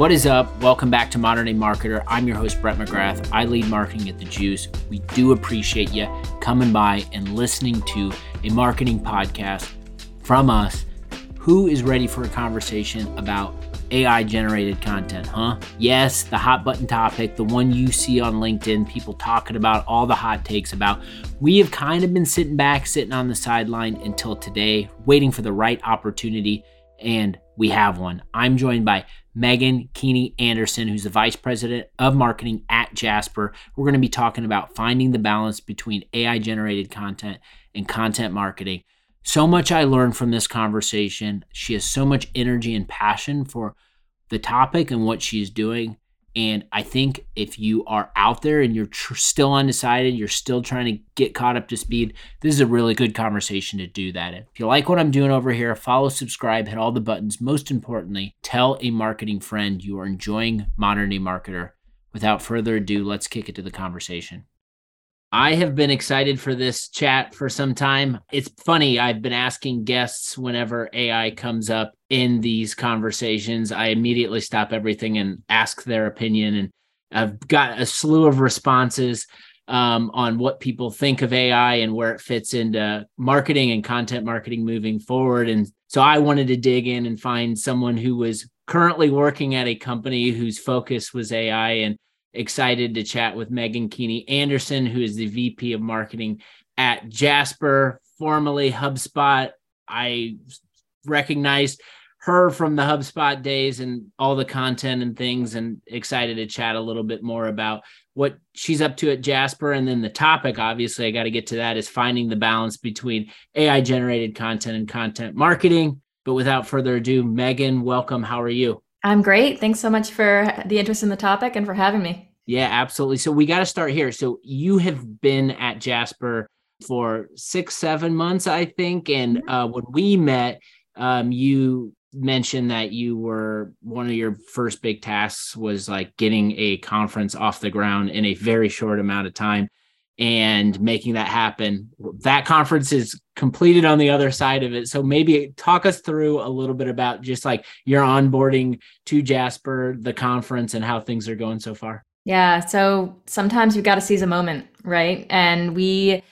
What is up? Welcome back to Modern Day Marketer. I'm your host, Brett McGrath. I lead marketing at The Juice. We do appreciate you coming by and listening to a marketing podcast from us. Who is ready for a conversation about AI generated content, huh? Yes, the hot button topic, the one you see on LinkedIn, people talking about all the hot takes about. We have kind of been sitting back, sitting on the sideline until today, waiting for the right opportunity, and we have one. I'm joined by Meghan Keaney Anderson, who's the Vice President of Marketing at Jasper. We're going to be talking about finding the balance between AI generated content and content marketing. So much I learned from this conversation. She has so much energy and passion for the topic and what she's doing. And I think if you are out there and you're tr- still undecided, you're still trying to get caught up to speed, this is a really good conversation to do that. If you like what I'm doing over here, follow, subscribe, hit all the buttons. Most importantly, tell a marketing friend you are enjoying Modern Day Marketer. Without further ado, let's kick it to the conversation. I have been excited for this chat for some time. It's funny, I've been asking guests whenever AI comes up in these conversations, I immediately stop everything and ask their opinion. And I've got a slew of responses um, on what people think of AI and where it fits into marketing and content marketing moving forward. And so I wanted to dig in and find someone who was currently working at a company whose focus was AI and excited to chat with Meghan Keaney Anderson, who is the VP of Marketing at Jasper, formerly HubSpot. I recognized her from the HubSpot days and all the content and things, and excited to chat a little bit more about what she's up to at Jasper. And then the topic, obviously, I got to get to that is finding the balance between AI generated content and content marketing. But without further ado, Meghan, welcome. How are you? I'm great. Thanks so much for the interest in the topic and for having me. Yeah, absolutely. So we got to start here. So you have been at Jasper for six, seven months, I think. And mm-hmm. uh, when we met, um, you mentioned that you were one of your first big tasks was like getting a conference off the ground in a very short amount of time and making that happen. That conference is completed on the other side of it. So maybe talk us through a little bit about just like your onboarding to Jasper, the conference, and how things are going so far. Yeah. So sometimes you've got to seize a moment, right? And we,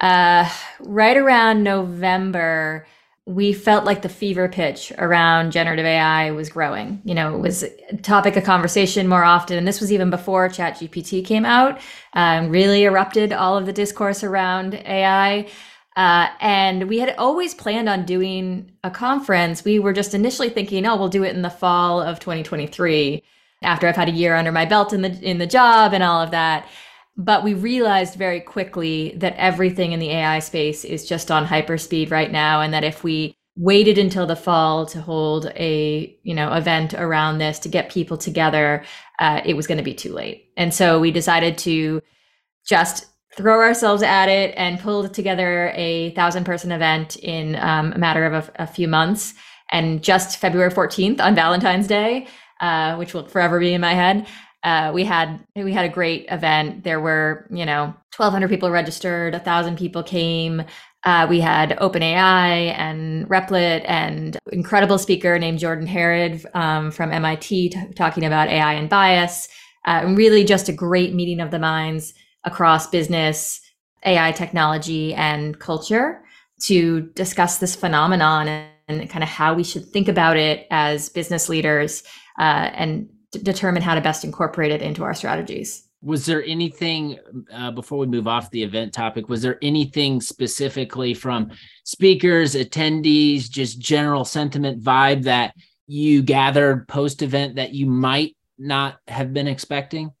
uh, right around November, we felt like the fever pitch around generative AI was growing. You know, it was a topic of conversation more often. And this was even before ChatGPT came out, um, really erupted all of the discourse around AI. Uh, and we had always planned on doing a conference. We were just initially thinking, oh, we'll do it in the fall of 2023 after I've had a year under my belt in the in the job and all of that. But we realized very quickly that everything in the AI space is just on hyperspeed right now, and that if we waited until the fall to hold a you know event around this to get people together, uh, it was going to be too late. And so we decided to just throw ourselves at it and pull together a thousand person event in um, a matter of a, a few months. And just February 14th on Valentine's Day, uh, which will forever be in my head, uh, we had we had a great event. There were you know 1,200 people registered, a thousand people came. Uh, we had OpenAI and Replit and incredible speaker named Jordan Harrod um, from MIT t- talking about AI and bias. Uh, and really just a great meeting of the minds across business, AI technology, and culture to discuss this phenomenon and, and kind of how we should think about it as business leaders uh, and determine how to best incorporate it into our strategies. Was there anything uh, before we move off the event topic? Was there anything specifically from speakers, attendees, just general sentiment vibe that you gathered post event that you might not have been expecting?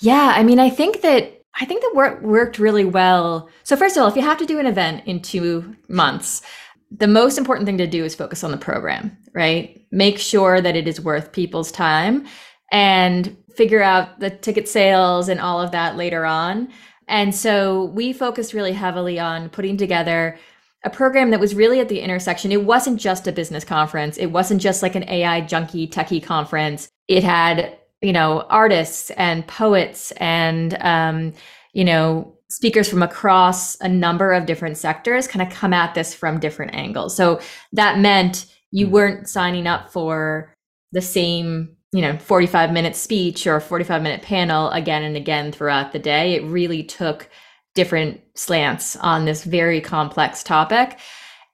Yeah, I mean, I think that I think that work worked really well. So first of all, if you have to do an event in two months, the most important thing to do is focus on the program, right? Make sure that it is worth people's time and figure out the ticket sales and all of that later on. And so we focused really heavily on putting together a program that was really at the intersection. It wasn't just a business conference. It wasn't just like an AI junkie techie conference. It had, you know, artists and poets and, um, you know, speakers from across a number of different sectors kind of come at this from different angles. So that meant you hmm. weren't signing up for the same you know 45 minute speech or 45 minute panel again and again throughout the day. It really took different slants on this very complex topic.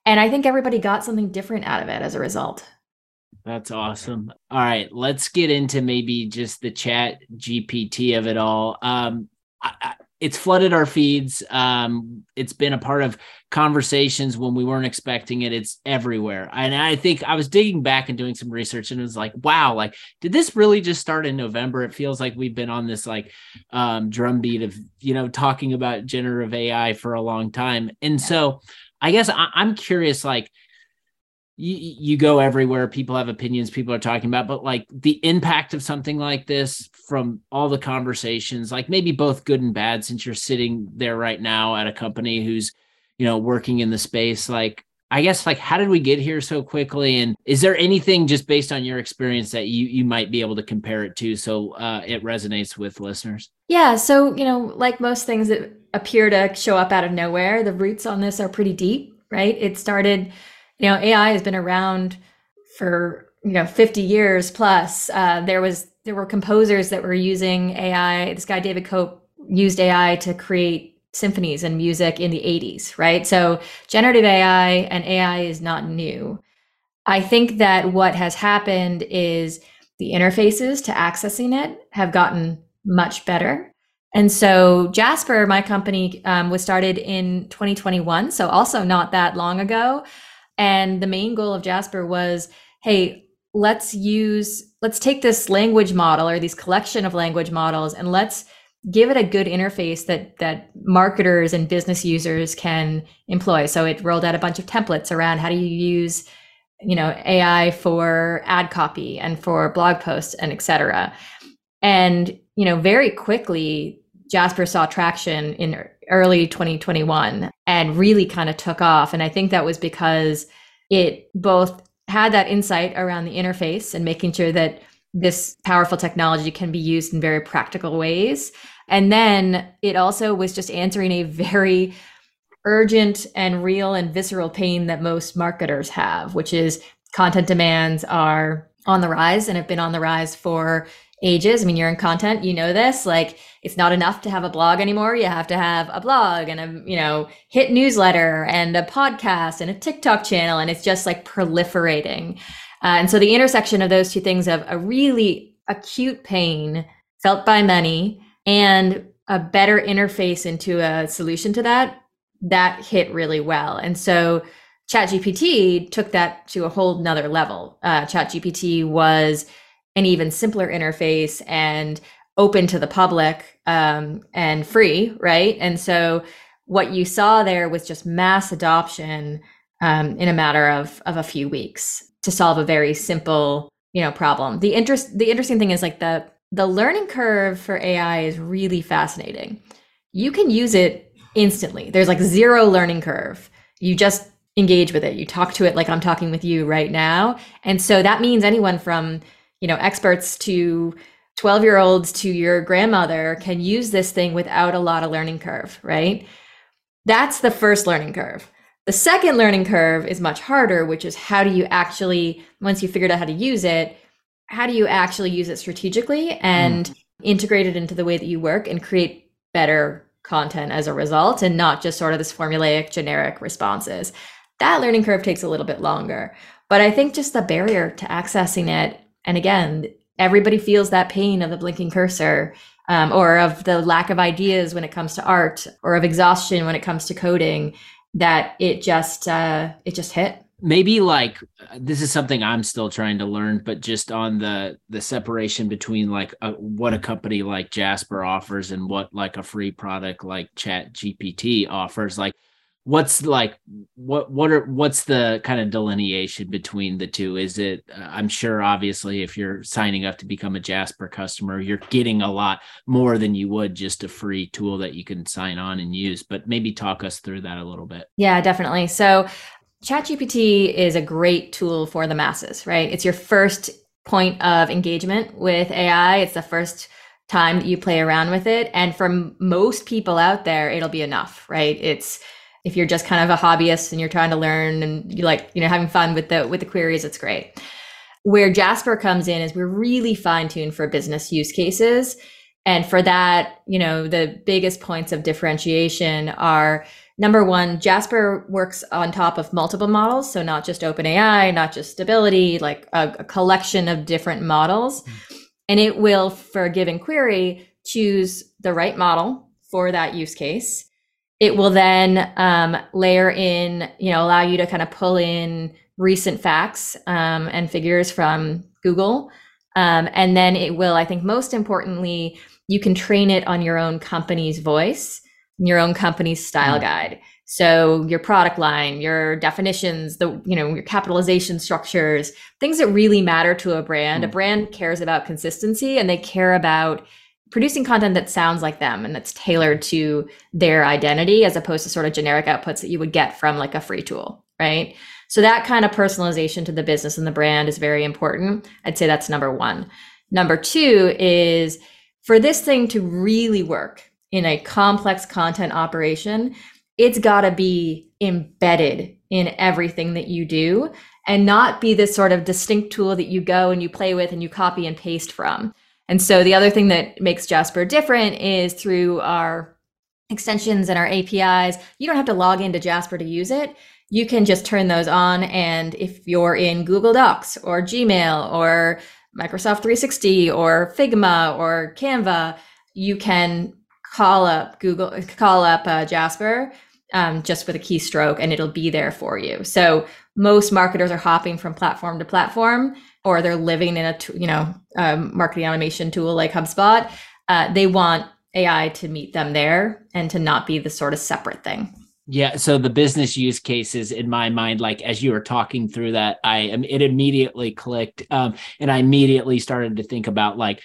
And I think everybody got something different out of it as a result. That's awesome. All right, let's get into maybe just the chat GPT of it all. Um, I, it's flooded our feeds. Um, it's been a part of conversations when we weren't expecting it. It's everywhere. And I think I was digging back and doing some research and it was like, wow, like, did this really just start in November? It feels like we've been on this like um, drumbeat of, you know, talking about generative AI for a long time. And so I guess I, I'm curious, like, you, you go everywhere people have opinions people are talking about but like the impact of something like this from all the conversations like maybe both good and bad since you're sitting there right now at a company who's you know working in the space like i guess like how did we get here so quickly? And is there anything just based on your experience that you you might be able to compare it to so uh, it resonates with listeners? Yeah so you know like most things that appear to show up out of nowhere the roots on this are pretty deep right? It started you know ai has been around for you know 50 years plus. Uh, there was there were composers that were using ai this guy david cope used ai to create symphonies and music in the 80s right? So generative ai and ai is not new. I think that what has happened is the interfaces to accessing it have gotten much better. And so jasper my company um, was started in 2021 so also not that long ago and the main goal of Jasper was, hey, let's use, let's take this language model or these collection of language models and let's give it a good interface that that marketers and business users can employ. So it rolled out a bunch of templates around how do you use, you know, AI for ad copy and for blog posts and etc. And you know, very quickly, Jasper saw traction in early 2021 and really kind of took off. And I think that was because it both had that insight around the interface and making sure that this powerful technology can be used in very practical ways. And then it also was just answering a very urgent and real and visceral pain that most marketers have, which is content demands are on the rise and have been on the rise for ages. I mean, you're in content, you know this. Like, it's not enough to have a blog anymore. You have to have a blog and a, you know, hit newsletter and a podcast and a TikTok channel. And it's just like proliferating. Uh, and so the intersection of those two things of a really acute pain felt by many and a better interface into a solution to that, that hit really well. And so ChatGPT took that to a whole nother level. Uh, ChatGPT was an even simpler interface and open to the public um, and free, right? And so what you saw there was just mass adoption um, in a matter of of a few weeks to solve a very simple you know problem. The interest the interesting thing is like the the learning curve for AI is really fascinating. You can use it instantly. There's like zero learning curve. You just engage with it. You talk to it like I'm talking with you right now. And so that means anyone from you know experts to 12 year olds to your grandmother can use this thing without a lot of learning curve right? That's the first learning curve. The second learning curve is much harder which is how do you actually once you figured out how to use it how do you actually use it strategically and mm. integrate it into the way that you work and create better content as a result and not just sort of this formulaic generic responses? That learning curve takes a little bit longer but i think just the barrier to accessing it and again, everybody feels that pain of the blinking cursor um, or of the lack of ideas when it comes to art or of exhaustion when it comes to coding that it just uh, it just hit. Maybe like this is something i'm still trying to learn but just on the the separation between like a, what a company like jasper offers and what like a free product like chat gpt offers like what's like what what are what's the kind of delineation between the two? Is it uh, i'm sure obviously if you're signing up to become a jasper customer you're getting a lot more than you would just a free tool that you can sign on and use but maybe talk us through that a little bit. Yeah definitely. So chatgpt is a great tool for the masses right? It's your first point of engagement with ai it's the first time that you play around with it. And for most people out there it'll be enough right? It's if you're just kind of a hobbyist and you're trying to learn and you like you know having fun with the with the queries it's great Where Jasper comes in is we're really fine tuned for business use cases. And for that, you know, the biggest points of differentiation are number one, Jasper works on top of multiple models. So not just OpenAI, not just stability, like a, a collection of different models. Mm-hmm. And it will, for a given query, choose the right model for that use case. It will then um, layer in, you know, allow you to kind of pull in recent facts um, and figures from Google. Um, and then it will, I think, most importantly, you can train it on your own company's voice, your own company's style mm. guide. So your product line, your definitions, the you know your capitalization structures, things that really matter to a brand. Mm. A brand cares about consistency, and they care about producing content that sounds like them and that's tailored to their identity as opposed to sort of generic outputs that you would get from like a free tool, right? So that kind of personalization to the business and the brand is very important. I'd say that's number 1. Number 2 is for this thing to really work in a complex content operation, it's got to be embedded in everything that you do and not be this sort of distinct tool that you go and you play with and you copy and paste from. And so the other thing that makes Jasper different is through our extensions and our APIs, you don't have to log into Jasper to use it. You can just turn those on. And if you're in Google Docs or Gmail or Microsoft 360 or Figma or Canva, you can call up Google, call up uh, Jasper um, just with a keystroke and it'll be there for you. So most marketers are hopping from platform to platform or they're living in a you know um, marketing automation tool like HubSpot, uh, they want AI to meet them there and to not be the sort of separate thing. Yeah. So the business use cases in my mind, like as you were talking through that, I am it immediately clicked, um, and I immediately started to think about like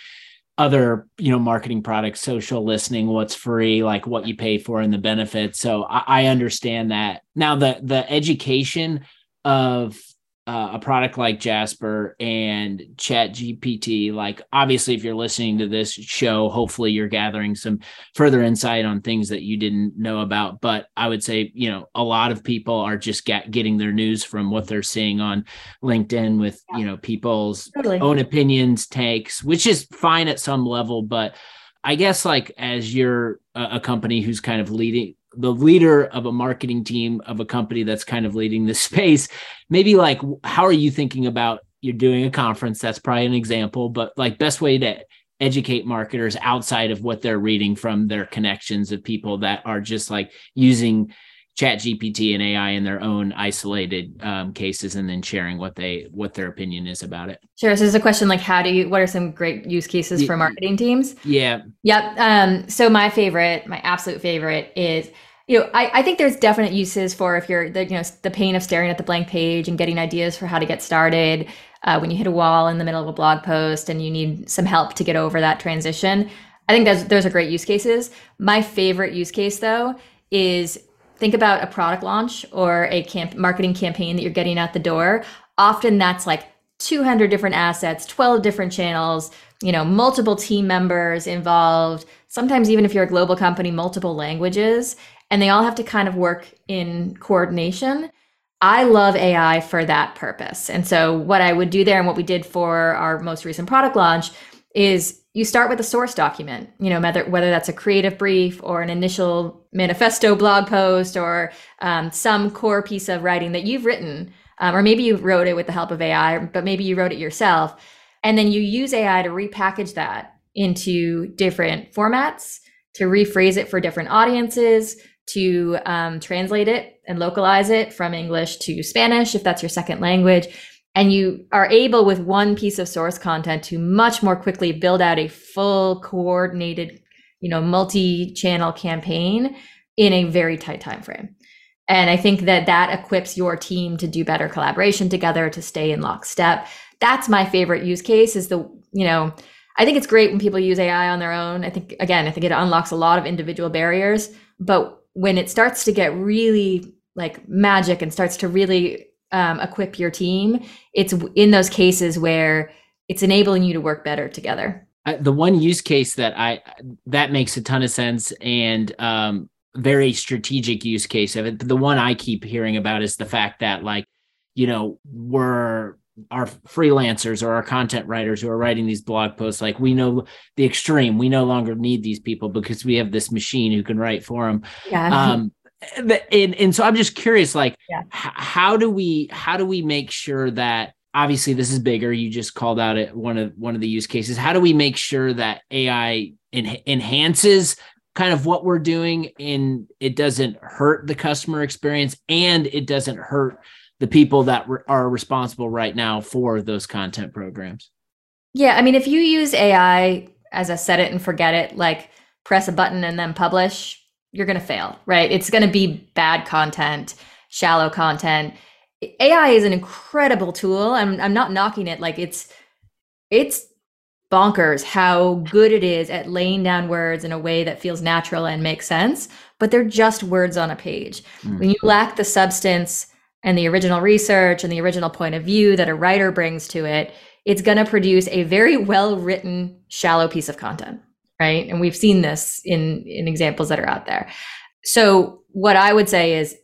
other you know marketing products social listening what's free like what you pay for and the benefits so I, I understand that now the the education of uh, a product like Jasper and Chat GPT, like obviously, if you're listening to this show, hopefully you're gathering some further insight on things that you didn't know about. But I would say, you know, a lot of people are just get, getting their news from what they're seeing on LinkedIn with, yeah. you know, people's totally. own opinions, takes, which is fine at some level. But I guess, like, as you're a, a company who's kind of leading, the leader of a marketing team of a company that's kind of leading the space maybe like how are you thinking about you're doing a conference that's probably an example but like best way to educate marketers outside of what they're reading from their connections of people that are just like using chat gpt and ai in their own isolated um, cases and then sharing what they what their opinion is about it. Sure. So there's a question like how do you what are some great use cases for marketing teams? yeah. Yep. Um, so my favorite my absolute favorite is you know, I, I think there's definite uses for if you're the you know the pain of staring at the blank page and getting ideas for how to get started uh, when you hit a wall in the middle of a blog post and you need some help to get over that transition. I think those those are great use cases. My favorite use case though is think about a product launch or a camp marketing campaign that you're getting out the door. Often that's like 200 different assets, 12 different channels, you know, multiple team members involved. Sometimes even if you're a global company, multiple languages and they all have to kind of work in coordination. I love AI for that purpose. And so, what I would do there and what we did for our most recent product launch is you start with a source document, you know, whether, whether that's a creative brief or an initial manifesto blog post or um, some core piece of writing that you've written, um, or maybe you wrote it with the help of AI, but maybe you wrote it yourself. And then you use AI to repackage that into different formats, to rephrase it for different audiences, to um, translate it and localize it from English to Spanish, if that's your second language. And you are able with one piece of source content to much more quickly build out a full coordinated, you know, multi-channel campaign in a very tight time frame. And I think that that equips your team to do better collaboration together, to stay in lockstep. That's my favorite use case is the, you know, I think it's great when people use AI on their own. I think, again, I think it unlocks a lot of individual barriers. But when it starts to get really like magic and starts to really um, equip your team, it's in those cases where it's enabling you to work better together. the one use case that I that makes a ton of sense and um, very strategic use case of it. The one I keep hearing about is the fact that like you know we're our freelancers or our content writers who are writing these blog posts like we know the extreme we no longer need these people because we have this machine who can write for them yeah. um and, and so i'm just curious like yeah. how do we how do we make sure that obviously this is bigger you just called out it one of one of the use cases how do we make sure that ai en- enhances kind of what we're doing and it doesn't hurt the customer experience and it doesn't hurt the people that re- are responsible right now for those content programs. Yeah, I mean, if you use AI as a set it and forget it, like press a button and then publish, you're going to fail, right? It's going to be bad content, shallow content. AI is an incredible tool. I'm I'm not knocking it like it's it's bonkers how good it is at laying down words in a way that feels natural and makes sense, but they're just words on a page. Mm. When you lack the substance and the original research and the original point of view that a writer brings to it, it's going to produce a very well written, shallow piece of content, right? And we've seen this in in examples that are out there. So what I would say is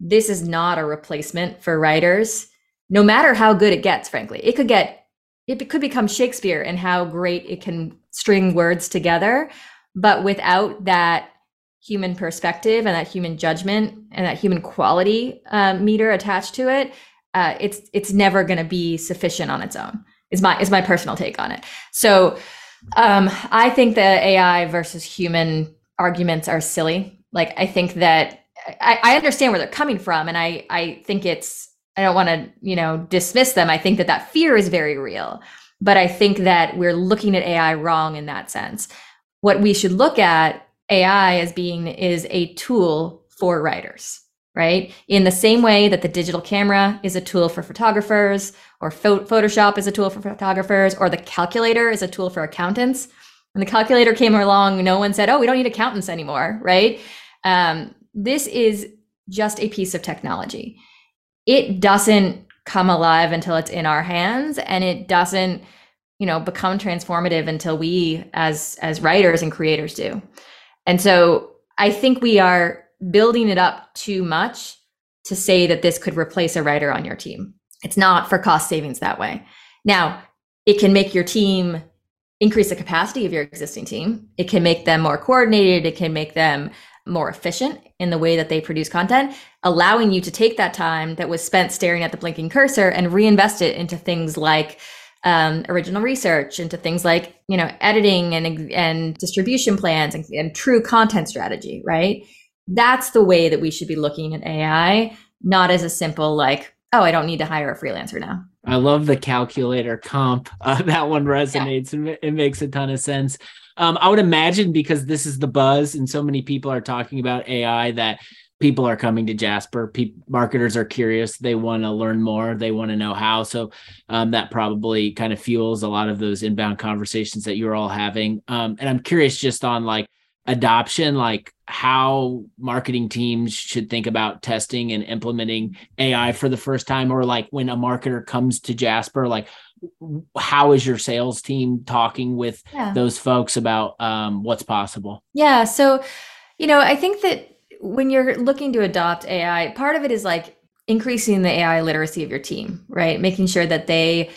this is not a replacement for writers, no matter how good it gets, frankly. It could get it could become Shakespeare and how great it can string words together, but without that human perspective and that human judgment and that human quality uh, meter attached to it, uh, it's it's never going to be sufficient on its own. Is my is my personal take on it. So um, I think the AI versus human arguments are silly. Like I think that I, I understand where they're coming from, and I I think it's I don't want to you know dismiss them. I think that that fear is very real, but I think that we're looking at AI wrong in that sense. What we should look at AI as being is a tool for writers, right? In the same way that the digital camera is a tool for photographers, or Photoshop is a tool for photographers, or the calculator is a tool for accountants. When the calculator came along, no one said, "Oh, we don't need accountants anymore," right? Um, this is just a piece of technology. It doesn't come alive until it's in our hands, and it doesn't, you know, become transformative until we, as as writers and creators, do. And so I think we are building it up too much to say that this could replace a writer on your team. It's not for cost savings that way. Now, it can make your team increase the capacity of your existing team. It can make them more coordinated. It can make them more efficient in the way that they produce content, allowing you to take that time that was spent staring at the blinking cursor and reinvest it into things like um, original research into things like you know editing and and distribution plans and, and true content strategy right that's the way that we should be looking at ai not as a simple like oh i don't need to hire a freelancer now i love the calculator comp uh, that one resonates yeah. it makes a ton of sense um, i would imagine because this is the buzz and so many people are talking about ai that people are coming to Jasper. Pe- marketers are curious. They want to learn more. They want to know how. So um, that probably kind of fuels a lot of those inbound conversations that you're all having. Um, and I'm curious just on like adoption, like how marketing teams should think about testing and implementing AI for the first time, or like when a marketer comes to Jasper, like how is your sales team talking with yeah. those folks about um, what's possible? Yeah. So, you know, I think that when you're looking to adopt AI, part of it is like increasing the AI literacy of your team, right? Making sure that they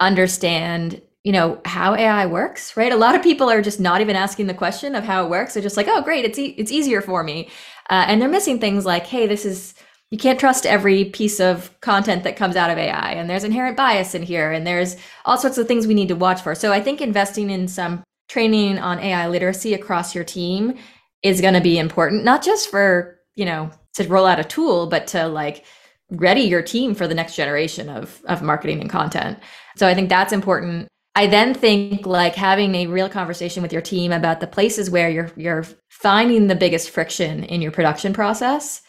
understand, you know, how AI works, right? A lot of people are just not even asking the question of how it works. They're just like, "Oh, great, it's e- it's easier for me," uh, and they're missing things like, "Hey, this is." You can't trust every piece of content that comes out of AI, and there's inherent bias in here, and there's all sorts of things we need to watch for. So I think investing in some training on AI literacy across your team is going to be important, not just for, you know, to roll out a tool, but to like ready your team for the next generation of, of marketing and content. So I think that's important. I then think like having a real conversation with your team about the places where you're you're finding the biggest friction in your production process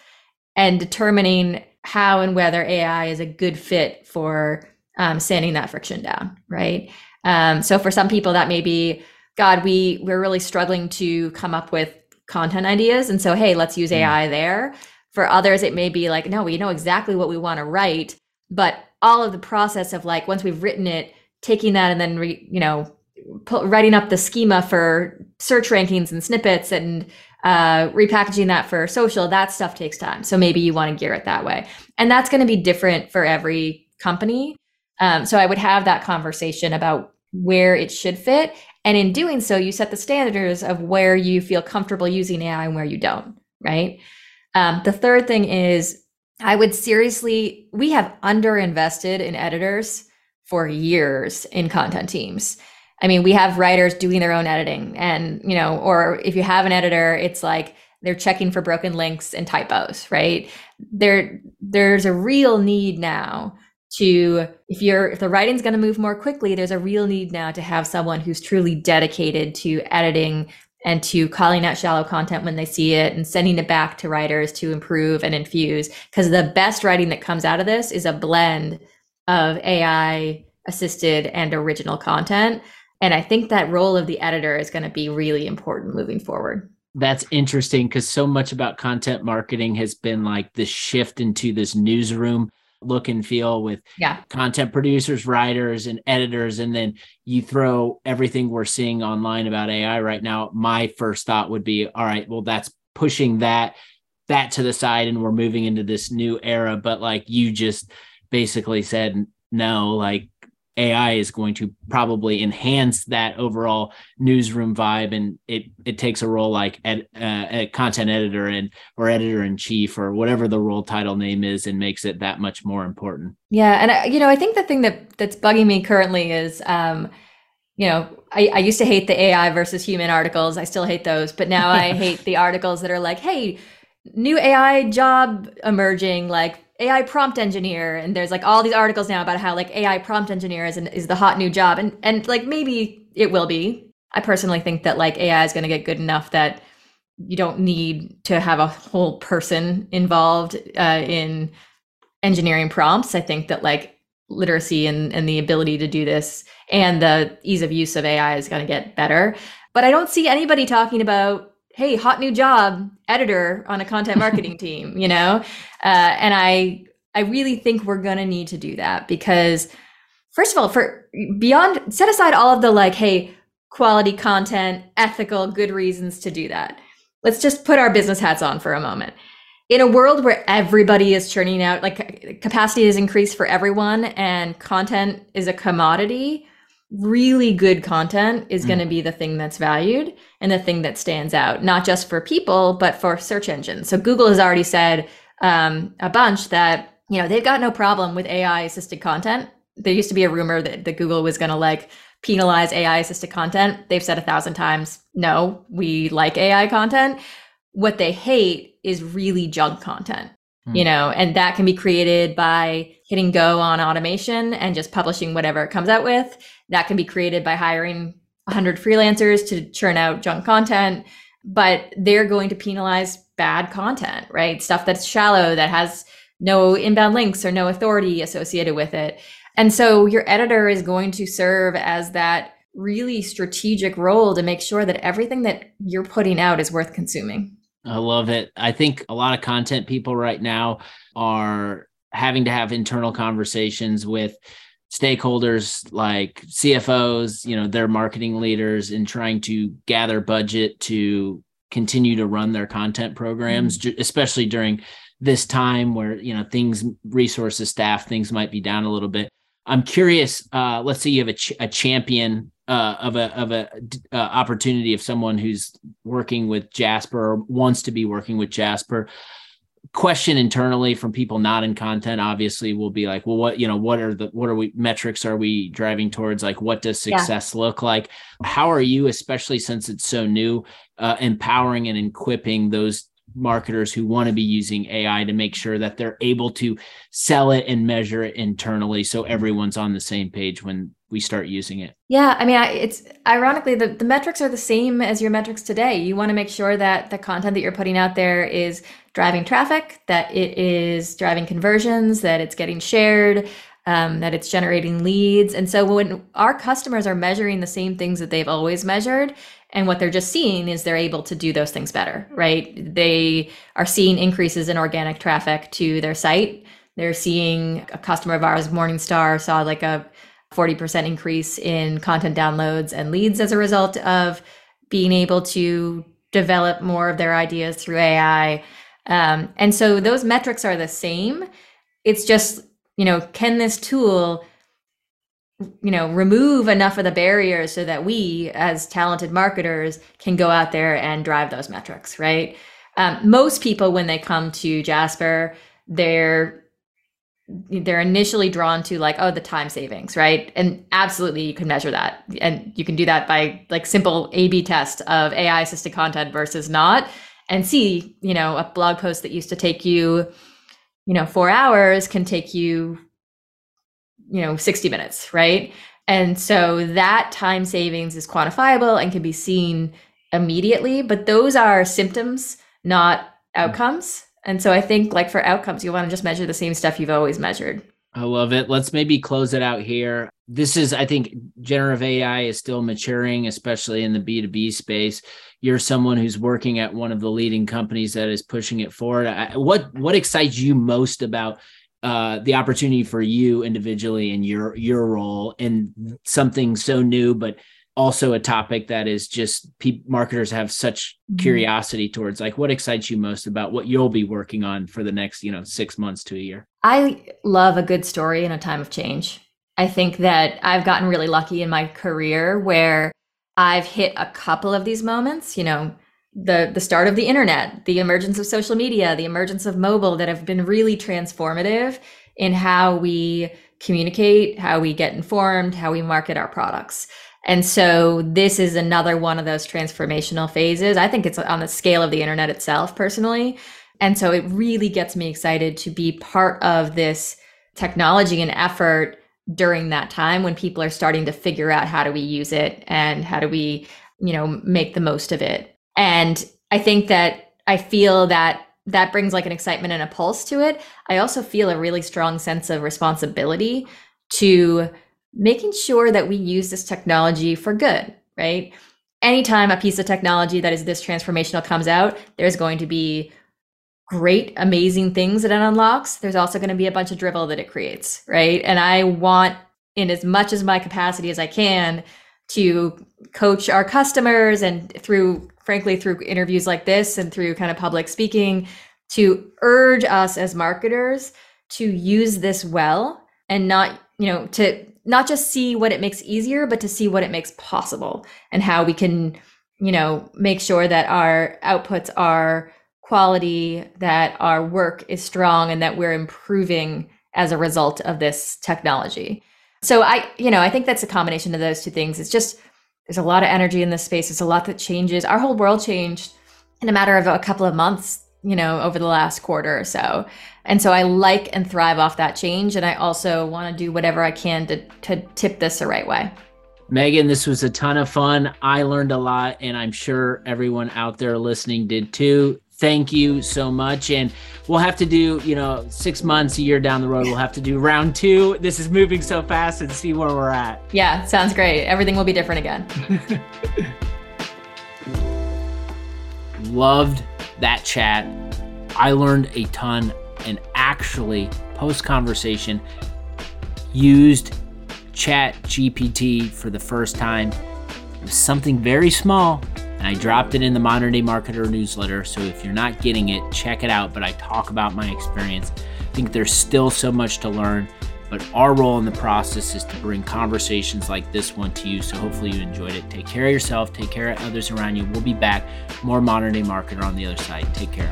and determining how and whether AI is a good fit for um, sanding that friction down, right? Um, so for some people that may be, God, we we're really struggling to come up with content ideas. And so, hey, let's use mm. AI there. For others, it may be like, no, we know exactly what we want to write, but all of the process of like once we've written it, taking that and then re, you know writing up the schema for search rankings and snippets and uh, repackaging that for social, that stuff takes time. So maybe you want to gear it that way, and that's going to be different for every company. Um, so I would have that conversation about where it should fit. And in doing so, you set the standards of where you feel comfortable using AI and where you don't, right? Um, the third thing is I would seriously, we have underinvested in editors for years in content teams. I mean, we have writers doing their own editing and, you know, or if you have an editor, it's like they're checking for broken links and typos, right? There there's a real need now to if you're if the writing's going to move more quickly, there's a real need now to have someone who's truly dedicated to editing and to calling out shallow content when they see it and sending it back to writers to improve and infuse because the best writing that comes out of this is a blend of AI assisted and original content. And I think that role of the editor is going to be really important moving forward. That's interesting because so much about content marketing has been like this shift into this newsroom look and feel with yeah. content producers, writers, and editors. And then you throw everything we're seeing online about AI right now. My first thought would be, all right, well, that's pushing that that to the side and we're moving into this new era. But like you just basically said, no, like AI is going to probably enhance that overall newsroom vibe, and it it takes a role like ed, uh, a content editor and or editor in chief or whatever the role title name is, and makes it that much more important. Yeah, and I, you know, I think the thing that that's bugging me currently is, um, you know, I, I used to hate the AI versus human articles. I still hate those, but now I hate the articles that are like, hey, new AI job emerging, like AI prompt engineer, and there's like all these articles now about how like AI prompt engineer is, an, is the hot new job, and and like maybe it will be. I personally think that like AI is going to get good enough that you don't need to have a whole person involved uh, in engineering prompts. I think that like literacy and, and the ability to do this and the ease of use of AI is going to get better. But I don't see anybody talking about hey hot new job editor on a content marketing team you know? Uh, and i i really think we're gonna need to do that because first of all for beyond set aside all of the like hey quality content ethical good reasons to do that. Let's just put our business hats on for a moment. In a world where everybody is churning out like capacity is increased for everyone and content is a commodity really good content is mm. going to be the thing that's valued and the thing that stands out, not just for people, but for search engines. So Google has already said um, a bunch that, you know, they've got no problem with AI assisted content. There used to be a rumor that, that Google was going to like penalize AI assisted content. They've said a thousand times, no, we like AI content. What they hate is really junk content you hmm. know, and that can be created by hitting go on automation and just publishing whatever it comes out with. That can be created by hiring 100 freelancers to churn out junk content, but they're going to penalize bad content, right? Stuff that's shallow, that has no inbound links or no authority associated with it. And so your editor is going to serve as that really strategic role to make sure that everything that you're putting out is worth consuming. I love it. I think a lot of content people right now are having to have internal conversations with stakeholders like CFOs, you know, their marketing leaders in trying to gather budget to continue to run their content programs, mm-hmm. especially during this time where, you know, things, resources, staff, things might be down a little bit. I'm curious. Uh, let's say you have a, ch- a champion uh, of a of a uh, opportunity of someone who's working with Jasper or wants to be working with Jasper. Question internally from people not in content obviously will be like, well, what you know, what are the what are we metrics are we driving towards? Like, what does success yeah. look like? How are you, especially since it's so new, uh, empowering and equipping those marketers who want to be using AI to make sure that they're able to sell it and measure it internally so everyone's on the same page when we start using it. Yeah, I mean, it's ironically the, the metrics are the same as your metrics today. You want to make sure that the content that you're putting out there is driving traffic, that it is driving conversions, that it's getting shared, um, that it's generating leads. And so when our customers are measuring the same things that they've always measured, and what they're just seeing is they're able to do those things better, right? They are seeing increases in organic traffic to their site. They're seeing a customer of ours, Morningstar, saw like a 40% increase in content downloads and leads as a result of being able to develop more of their ideas through AI. Um, and so those metrics are the same. It's just, you know, can this tool you know remove enough of the barriers so that we as talented marketers can go out there and drive those metrics right? Um, most people when they come to jasper they're they're initially drawn to like oh the time savings right? And absolutely you can measure that. And you can do that by like simple a b test of ai assisted content versus not and see you know a blog post that used to take you you know 4 hours can take you you know 60 minutes right? And so that time savings is quantifiable and can be seen immediately but those are symptoms not hmm. outcomes. And so I think like for outcomes, you want to just measure the same stuff you've always measured. I love it. Let's maybe close it out here. This is, I think, generative AI is still maturing, especially in the B2B space. You're someone who's working at one of the leading companies that is pushing it forward. What what excites you most about uh, the opportunity for you individually in your your role in something so new, but also a topic that is just pe- marketers have such mm-hmm. curiosity towards like what excites you most about what you'll be working on for the next you know six months to a year? I love a good story in a time of change. I think that i've gotten really lucky in my career where i've hit a couple of these moments you know the the start of the internet the emergence of social media the emergence of mobile that have been really transformative in how we communicate how we get informed how we market our products and so this is another one of those transformational phases. I think it's on the scale of the internet itself, personally. And so it really gets me excited to be part of this technology and effort during that time when people are starting to figure out how do we use it and how do we, you know, make the most of it. And I think that I feel that that brings like an excitement and a pulse to it. I also feel a really strong sense of responsibility to making sure that we use this technology for good, right? Anytime a piece of technology that is this transformational comes out, there's going to be great, amazing things that it unlocks. There's also going to be a bunch of drivel that it creates, right? And I want, in as much as my capacity as I can, to coach our customers and through, frankly, through interviews like this and through kind of public speaking, to urge us as marketers to use this well and not, you know, to not just see what it makes easier, but to see what it makes possible and how we can, you know, make sure that our outputs are quality, that our work is strong, and that we're improving as a result of this technology. So I, you know, I think that's a combination of those two things. It's just there's a lot of energy in this space. It's a lot that changes. Our whole world changed in a matter of a couple of months, you know, over the last quarter or so. And so I like and thrive off that change. And I also want to do whatever I can to, to tip this the right way. Meghan, this was a ton of fun. I learned a lot, and I'm sure everyone out there listening did too. Thank you so much. And we'll have to do, you know, six months, a year down the road, we'll have to do round two. This is moving so fast and see where we're at. Yeah, sounds great. Everything will be different again. Loved that chat. I learned a ton and actually, post conversation, used Chat GPT for the first time. It was something very small, and I dropped it in the Modern Day Marketer newsletter. So if you're not getting it, check it out. But I talk about my experience. I think there's still so much to learn, but our role in the process is to bring conversations like this one to you. So hopefully you enjoyed it. Take care of yourself, take care of others around you. We'll be back. More Modern Day Marketer on the other side. Take care.